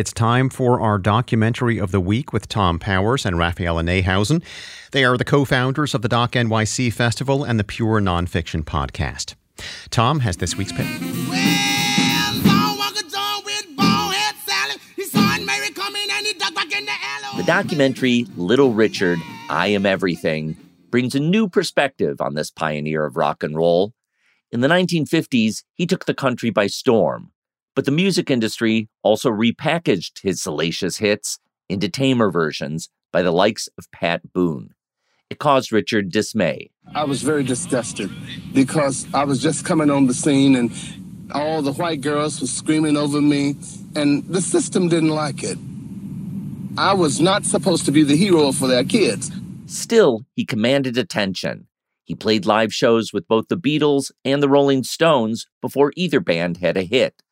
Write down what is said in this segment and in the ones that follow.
It's time for our documentary of the week with Thom Powers and Raphaela Neihausen. They are the co founders of the Doc NYC Festival and the Pure Nonfiction Podcast. Thom has this week's pick. The documentary Little Richard, I Am Everything brings a new perspective on this pioneer of rock and roll. In the 1950s, he took the country by storm, but the music industry also repackaged his salacious hits into tamer versions by the likes of Pat Boone. It caused Richard dismay. I was very disgusted because I was just coming on the scene and all the white girls were screaming over me, and the system didn't like it. I was not supposed to be the hero for their kids. Still, he commanded attention. He played live shows with both the Beatles and the Rolling Stones before either band had a hit.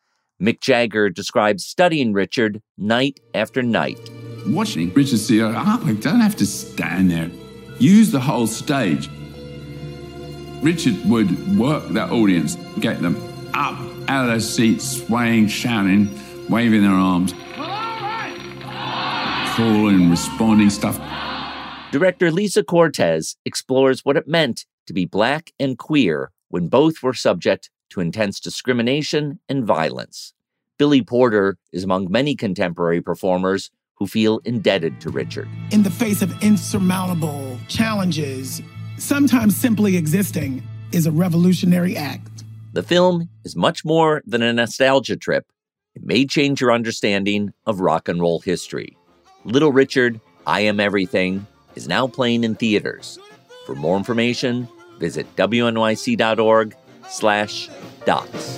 Mick Jagger describes studying Richard night after night. Watching Richard say, oh, I don't have to stand there. Use the whole stage. Richard would work that audience, get them up out of their seats, swaying, shouting, waving their arms, calling, responding stuff. Director Lisa Cortes explores what it meant to be black and queer when both were subject to intense discrimination and violence. Billy Porter is among many contemporary performers who feel indebted to Richard. In the face of insurmountable challenges, sometimes simply existing is a revolutionary act. The film is much more than a nostalgia trip. It may change your understanding of rock and roll history. Little Richard, I Am Everything is now playing in theaters. For more information, visit wnyc.org slash docs.